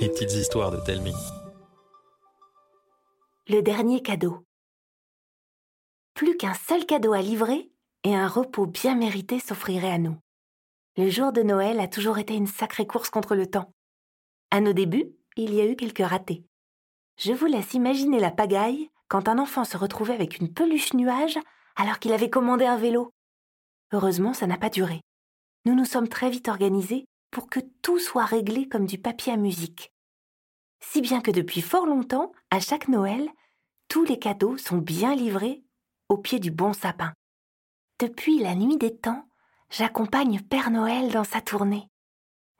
Les petites histoires de Telmi. Le dernier cadeau. Plus qu'un seul cadeau à livrer et un repos bien mérité s'offrirait à nous. Le jour de Noël a toujours été une sacrée course contre le temps. À nos débuts, il y a eu quelques ratés. Je vous laisse imaginer la pagaille quand un enfant se retrouvait avec une peluche nuage alors qu'il avait commandé un vélo. Heureusement, ça n'a pas duré. Nous nous sommes très vite organisés pour que tout soit réglé comme du papier à musique. Si bien que depuis fort longtemps, à chaque Noël, tous les cadeaux sont bien livrés au pied du bon sapin. Depuis la nuit des temps, j'accompagne Père Noël dans sa tournée.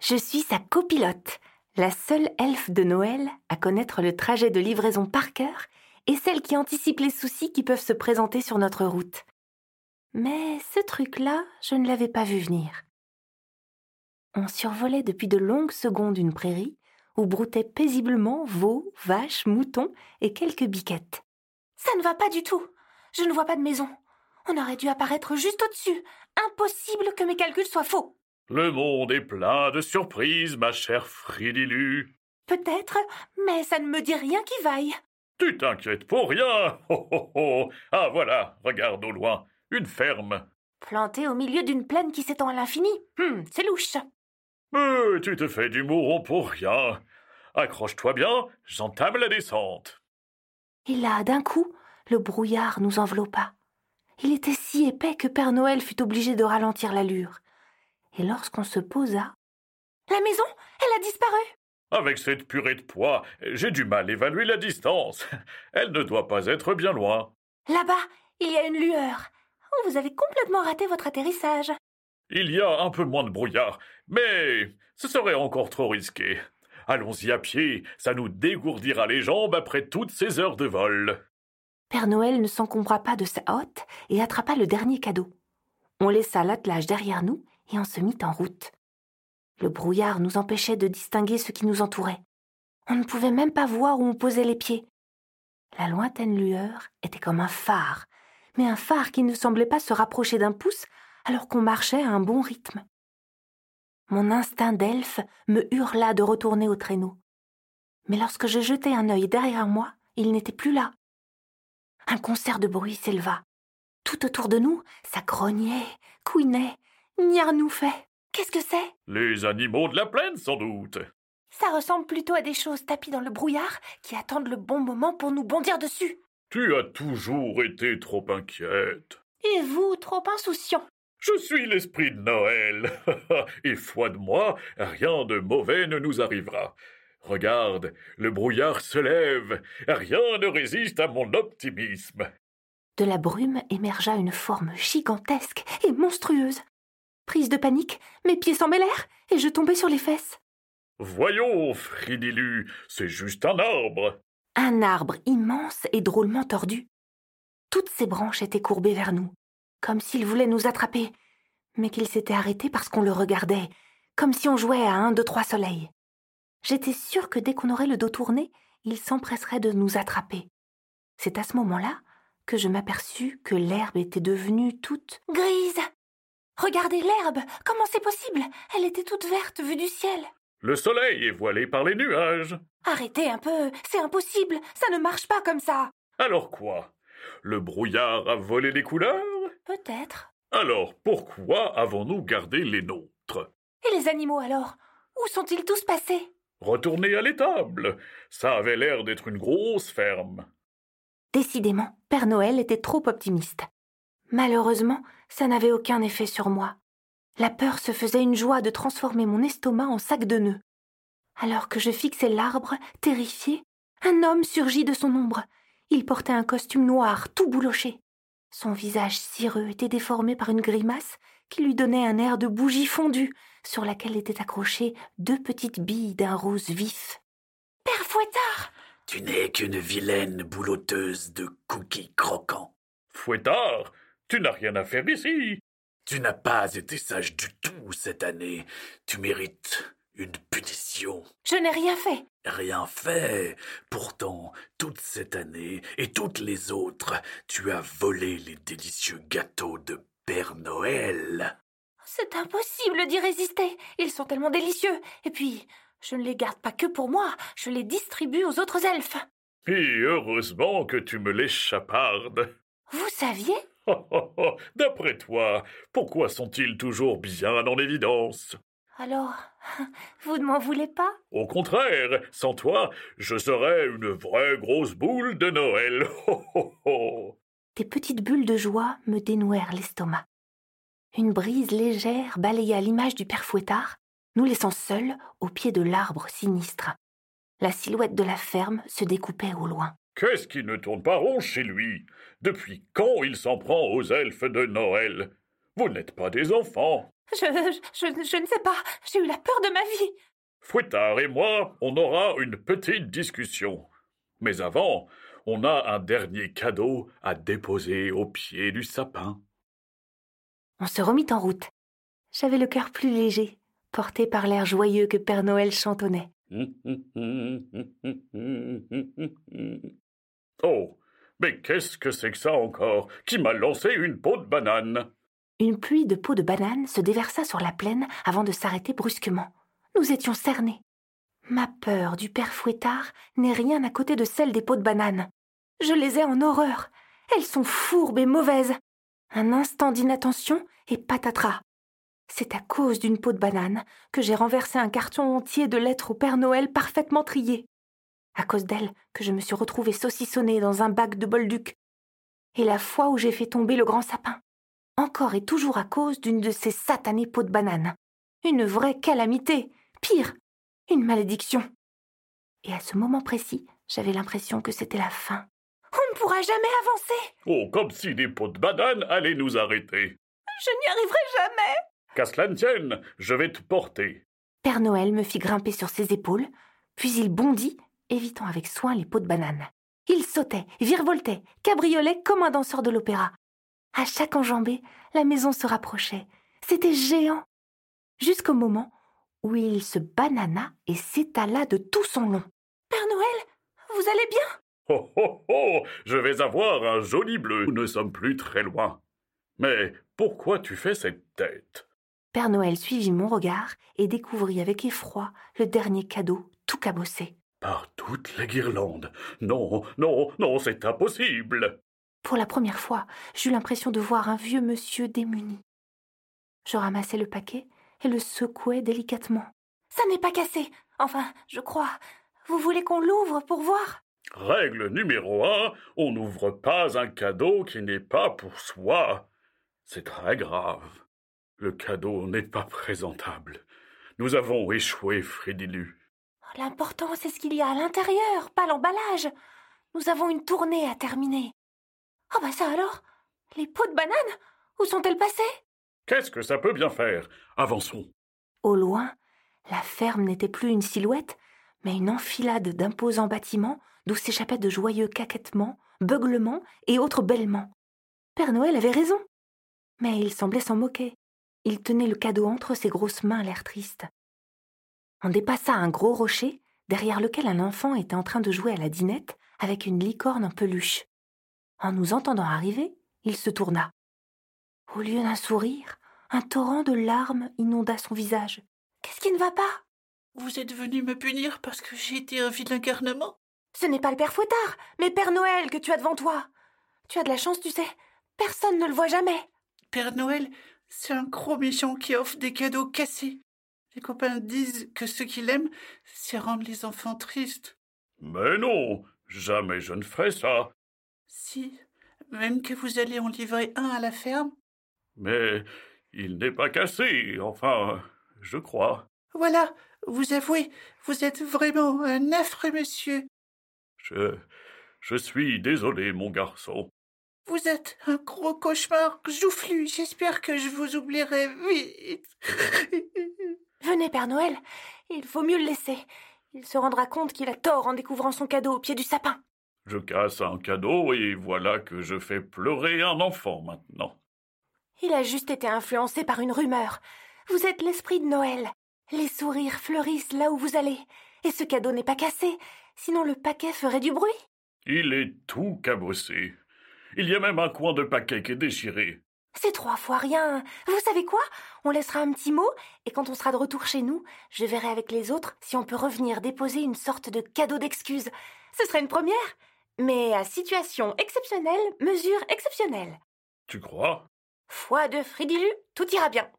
Je suis sa copilote, la seule elfe de Noël à connaître le trajet de livraison par cœur et celle qui anticipe les soucis qui peuvent se présenter sur notre route. Mais ce truc-là, je ne l'avais pas vu venir. On survolait depuis de longues secondes une prairie où broutaient paisiblement veaux, vaches, moutons et quelques biquettes. Ça ne va pas du tout. Je ne vois pas de maison. On aurait dû apparaître juste au-dessus. Impossible que mes calculs soient faux. Le monde est plein de surprises, ma chère Fridilu. Peut-être, mais ça ne me dit rien qui vaille. Tu t'inquiètes pour rien. Oh, oh, oh. Ah voilà, regarde au loin, une ferme. Plantée au milieu d'une plaine qui s'étend à l'infini. Hum, c'est louche. Euh, tu te fais du mouron pour rien. Accroche-toi bien, j'entame la descente. Et là, d'un coup, le brouillard nous enveloppa. Il était si épais que Père Noël fut obligé de ralentir l'allure. Et lorsqu'on se posa. La maison, elle a disparu. Avec cette purée de poids, j'ai du mal à évaluer la distance. Elle ne doit pas être bien loin. Là-bas, il y a une lueur. Oh, vous avez complètement raté votre atterrissage. Il y a un peu moins de brouillard, mais ce serait encore trop risqué. Allons-y à pied, ça nous dégourdira les jambes après toutes ces heures de vol. Père Noël ne s'encombra pas de sa hotte et attrapa le dernier cadeau. On laissa l'attelage derrière nous et on se mit en route. Le brouillard nous empêchait de distinguer ce qui nous entourait. On ne pouvait même pas voir où on posait les pieds. La lointaine lueur était comme un phare, mais un phare qui ne semblait pas se rapprocher d'un pouce alors qu'on marchait à un bon rythme. Mon instinct d'elfe me hurla de retourner au traîneau. Mais lorsque je jetai un œil derrière moi, il n'était plus là. Un concert de bruit s'éleva. Tout autour de nous, ça grognait, couinait, fait. Qu'est-ce que c'est? Les animaux de la plaine, sans doute. Ça ressemble plutôt à des choses tapies dans le brouillard qui attendent le bon moment pour nous bondir dessus. Tu as toujours été trop inquiète. Et vous, trop insouciant. Je suis l'esprit de Noël. Et foi de moi, rien de mauvais ne nous arrivera. Regarde, le brouillard se lève. Rien ne résiste à mon optimisme. De la brume émergea une forme gigantesque et monstrueuse. Prise de panique, mes pieds s'en mêlèrent et je tombai sur les fesses. Voyons, Fridilu, c'est juste un arbre. Un arbre immense et drôlement tordu. Toutes ses branches étaient courbées vers nous comme s'il voulait nous attraper, mais qu'il s'était arrêté parce qu'on le regardait, comme si on jouait à un, deux, trois soleils. J'étais sûre que dès qu'on aurait le dos tourné, il s'empresserait de nous attraper. C'est à ce moment-là que je m'aperçus que l'herbe était devenue toute grise. Regardez l'herbe, comment c'est possible? Elle était toute verte vue du ciel. Le soleil est voilé par les nuages. Arrêtez un peu, c'est impossible, ça ne marche pas comme ça. Alors quoi? Le brouillard a volé les couleurs? Peut-être. Alors, pourquoi avons-nous gardé les nôtres? Et les animaux alors? Où sont-ils tous passés? Retournez à l'étable. Ça avait l'air d'être une grosse ferme. Décidément, Père Noël était trop optimiste. Malheureusement, ça n'avait aucun effet sur moi. La peur se faisait une joie de transformer mon estomac en sac de nœuds. Alors que je fixais l'arbre, terrifié, un homme surgit de son ombre. Il portait un costume noir, tout bouloché. Son visage cireux était déformé par une grimace qui lui donnait un air de bougie fondue, sur laquelle étaient accrochées deux petites billes d'un rose vif. Père Fouettard Tu n'es qu'une vilaine bouloteuse de cookies croquants. Fouettard Tu n'as rien à faire ici. Tu n'as pas été sage du tout cette année. Tu mérites une punition. Je n'ai rien fait. Rien fait. Pourtant, toute cette année et toutes les autres, tu as volé les délicieux gâteaux de Père Noël. C'est impossible d'y résister. Ils sont tellement délicieux. Et puis, Je ne les garde pas que pour moi, je les distribue aux autres elfes. Et heureusement que tu me les chapardes. Vous saviez? D'après toi, pourquoi sont-ils toujours bien en évidence? Alors, vous ne m'en voulez pas? Au contraire, sans toi, je serais une vraie grosse boule de Noël. Des petites bulles de joie me dénouèrent l'estomac. Une brise légère balaya l'image du père Fouettard, nous laissant seuls au pied de l'arbre sinistre. La silhouette de la ferme se découpait au loin. Qu'est-ce qui ne tourne pas rond chez lui? Depuis quand il s'en prend aux elfes de Noël? Vous n'êtes pas des enfants. Je, je, je ne sais pas. J'ai eu la peur de ma vie. Fouettard et moi, on aura une petite discussion. Mais avant, on a un dernier cadeau à déposer au pied du sapin. On se remit en route. J'avais le cœur plus léger, porté par l'air joyeux que Père Noël chantonnait. Oh, mais qu'est-ce que c'est que ça encore? Qui m'a lancé une peau de banane? Une pluie de peaux de banane se déversa sur la plaine avant de s'arrêter brusquement. Nous étions cernés. Ma peur du père Fouettard n'est rien à côté de celle des peaux de banane. Je les ai en horreur. Elles sont fourbes et mauvaises. Un instant d'inattention et patatras. C'est à cause d'une peau de banane que j'ai renversé un carton entier de lettres au Père Noël parfaitement triées. À cause d'elle que je me suis retrouvée saucissonnée dans un bac de bolduc. Et la fois où j'ai fait tomber le grand sapin. Encore et toujours à cause d'une de ces satanées peaux de banane. Une vraie calamité. Pire, une malédiction. Et à ce moment précis, j'avais l'impression que c'était la fin. On ne pourra jamais avancer. Oh, comme si des pots de banane allaient nous arrêter. Je n'y arriverai jamais. Qu'à cela ne tienne, je vais te porter. Père Noël me fit grimper sur ses épaules, puis il bondit, évitant avec soin les pots de banane. Il sautait, virevoltait, cabriolait comme un danseur de l'opéra. À chaque enjambée, la maison se rapprochait. C'était géant. Jusqu'au moment où il se banana et s'étala de tout son long. Père Noël, vous allez bien? Oh oh oh Je vais avoir un joli bleu. Nous ne sommes plus très loin. Mais pourquoi tu fais cette tête? Père Noël suivit mon regard et découvrit avec effroi le dernier cadeau tout cabossé. Par toutes les guirlandes. Non, non, non, c'est impossible. Pour la première fois, j'eus l'impression de voir un vieux monsieur démuni. Je ramassai le paquet et le secouai délicatement. Ça n'est pas cassé. Enfin, je crois. Vous voulez qu'on l'ouvre pour voir? Règle numéro un, on n'ouvre pas un cadeau qui n'est pas pour soi. C'est très grave. Le cadeau n'est pas présentable. Nous avons échoué, Frédilu. L'important, c'est ce qu'il y a à l'intérieur, pas l'emballage. Nous avons une tournée à terminer. Oh bah ça alors? Les pots de banane Où sont-elles passées? Qu'est-ce que ça peut bien faire? Avançons. Au loin, la ferme n'était plus une silhouette, mais une enfilade d'imposants bâtiments d'où s'échappaient de joyeux caquettements, beuglements et autres bêlements. Père Noël avait raison. Mais il semblait s'en moquer. Il tenait le cadeau entre ses grosses mains, l'air triste. On dépassa un gros rocher, derrière lequel un enfant était en train de jouer à la dinette avec une licorne en peluche. En nous entendant arriver, il se tourna. Au lieu d'un sourire, un torrent de larmes inonda son visage. Qu'est-ce qui ne va pas? Vous êtes venu me punir parce que j'ai été un vilain garnement? Ce n'est pas le père Fouettard, mais Père Noël que tu as devant toi. Tu as de la chance, tu sais. Personne ne le voit jamais. Père Noël, c'est un gros méchant qui offre des cadeaux cassés. Les copains disent que ce qu'il aime, c'est rendre les enfants tristes. Mais non, jamais je ne ferai ça. Si, même que vous allez en livrer un à la ferme. Mais il n'est pas cassé, enfin, je crois. Voilà, vous avouez, vous êtes vraiment un affreux monsieur. Je. je suis désolé, mon garçon. Vous êtes un gros cauchemar joufflu. J'espère que je vous oublierai vite. Venez, Père Noël. Il faut mieux le laisser. Il se rendra compte qu'il a tort en découvrant son cadeau au pied du sapin. Je casse un cadeau et voilà que je fais pleurer un enfant maintenant. Il a juste été influencé par une rumeur. Vous êtes l'esprit de Noël. Les sourires fleurissent là où vous allez. Et ce cadeau n'est pas cassé, sinon le paquet ferait du bruit. Il est tout cabossé. Il y a même un coin de paquet qui est déchiré. C'est trois fois rien. Vous savez quoi? On laissera un petit mot, et quand on sera de retour chez nous, je verrai avec les autres si on peut revenir déposer une sorte de cadeau d'excuse. Ce serait une première, mais à situation exceptionnelle, mesure exceptionnelle. Tu crois? Foi de Fridilu, tout ira bien.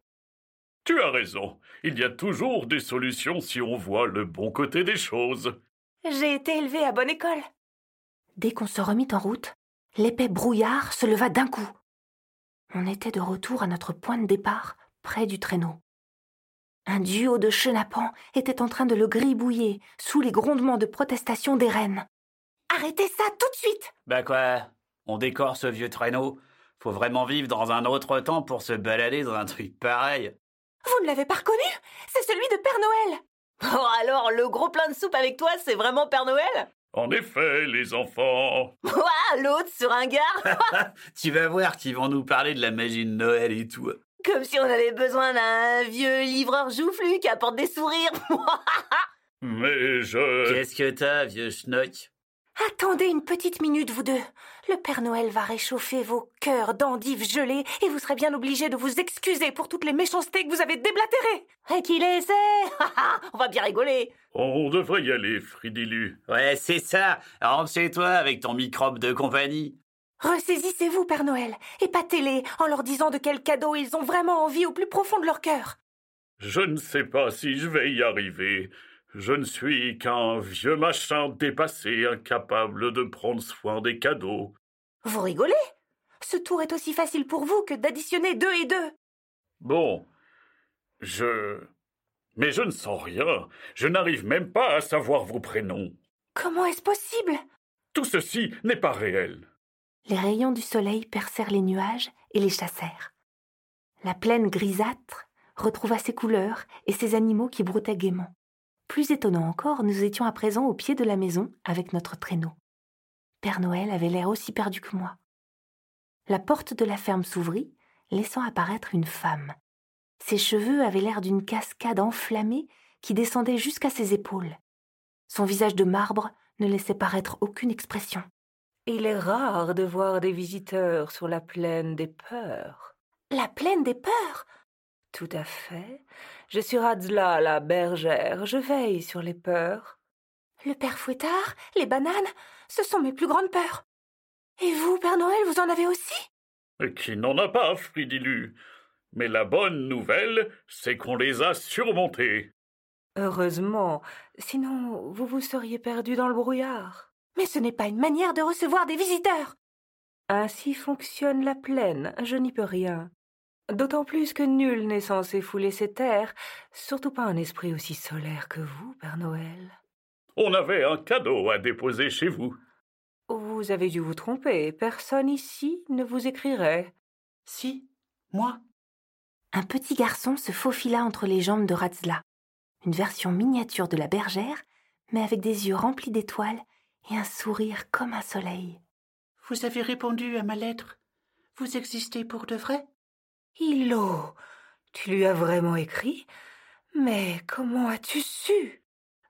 Tu as raison. Il y a toujours des solutions si on voit le bon côté des choses. J'ai été élevée à bonne école. Dès qu'on se remit en route, l'épais brouillard se leva d'un coup. On était de retour à notre point de départ, près du traîneau. Un duo de chenapans était en train de le gribouiller sous les grondements de protestation des reines. Arrêtez ça tout de suite! Bah quoi On décore ce vieux traîneau. Faut vraiment vivre dans un autre temps pour se balader dans un truc pareil. Vous ne l'avez pas reconnu? C'est celui de Père Noël! Oh alors, le gros plein de soupe avec toi, c'est vraiment Père Noël? En effet, les enfants. Ouah, l'autre sur un gars Tu vas voir qu'ils vont nous parler de la magie de Noël et tout. Comme si on avait besoin d'un vieux livreur joufflu qui apporte des sourires. Mais je... Qu'est-ce que t'as, vieux schnock? Attendez une petite minute, vous deux. Le Père Noël va réchauffer vos cœurs d'endives gelées et vous serez bien obligés de vous excuser pour toutes les méchancetés que vous avez déblatérées. Et qu'il essaie On va bien rigoler On devrait y aller, Fridilu. Ouais, c'est ça Rentre chez toi avec ton microbe de compagnie. Ressaisissez-vous, Père Noël, et pâtez-les en leur disant de quel cadeau ils ont vraiment envie au plus profond de leur cœur. Je ne sais pas si je vais y arriver. Je ne suis qu'un vieux machin dépassé, incapable de prendre soin des cadeaux. Vous rigolez? Ce tour est aussi facile pour vous que d'additionner deux et deux. Bon, je... Mais je ne sens rien. Je n'arrive même pas à savoir vos prénoms. Comment est-ce possible? Tout ceci n'est pas réel. Les rayons du soleil percèrent les nuages et les chassèrent. La plaine grisâtre retrouva ses couleurs et ses animaux qui broutaient gaiement. Plus étonnant encore, nous étions à présent au pied de la maison avec notre traîneau. Père Noël avait l'air aussi perdu que moi. La porte de la ferme s'ouvrit, laissant apparaître une femme. Ses cheveux avaient l'air d'une cascade enflammée qui descendait jusqu'à ses épaules. Son visage de marbre ne laissait paraître aucune expression. Il est rare de voir des visiteurs sur la plaine des peurs. La plaine des peurs? Tout à fait. Je suis Radzla, la bergère. Je veille sur les peurs. Le père Fouettard, les bananes, ce sont mes plus grandes peurs. Et vous, Père Noël, vous en avez aussi? Et qui n'en a pas, Fridilu Mais la bonne nouvelle, c'est qu'on les a surmontés. Heureusement, sinon vous vous seriez perdu dans le brouillard. Mais ce n'est pas une manière de recevoir des visiteurs. Ainsi fonctionne la plaine, je n'y peux rien. D'autant plus que nul n'est censé fouler ces terres, surtout pas un esprit aussi solaire que vous, Père Noël. On avait un cadeau à déposer chez vous. Vous avez dû vous tromper, personne ici ne vous écrirait. Si, moi. Un petit garçon se faufila entre les jambes de Ratzla, une version miniature de la bergère, mais avec des yeux remplis d'étoiles et un sourire comme un soleil. Vous avez répondu à ma lettre. Vous existez pour de vrai? Hilo, tu lui as vraiment écrit? Mais comment as-tu su?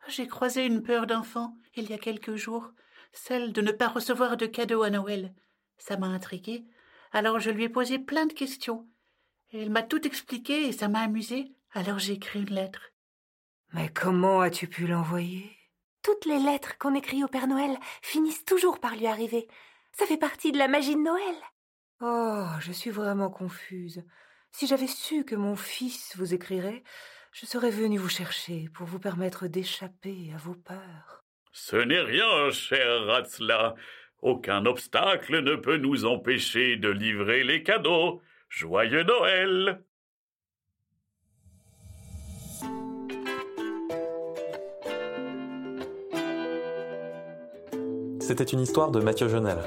J'ai croisé une peur d'enfant il y a quelques jours, celle de ne pas recevoir de cadeau à Noël. Ça m'a intriguée, alors je lui ai posé plein de questions. Elle m'a tout expliqué et ça m'a amusé, alors j'ai écrit une lettre. Mais comment as-tu pu l'envoyer? Toutes les lettres qu'on écrit au Père Noël finissent toujours par lui arriver. Ça fait partie de la magie de Noël. Oh, je suis vraiment confuse. Si j'avais su que mon fils vous écrirait, je serais venue vous chercher pour vous permettre d'échapper à vos peurs. Ce n'est rien, cher Ratzla. Aucun obstacle ne peut nous empêcher de livrer les cadeaux. Joyeux Noël C'était une histoire de Mathieu Jonel.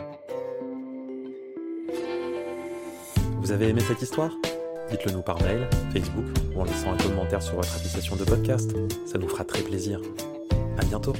Avez aimé cette histoire? Dites-le nous par mail, Facebook ou en laissant un commentaire sur votre application de podcast. Ça nous fera très plaisir. À bientôt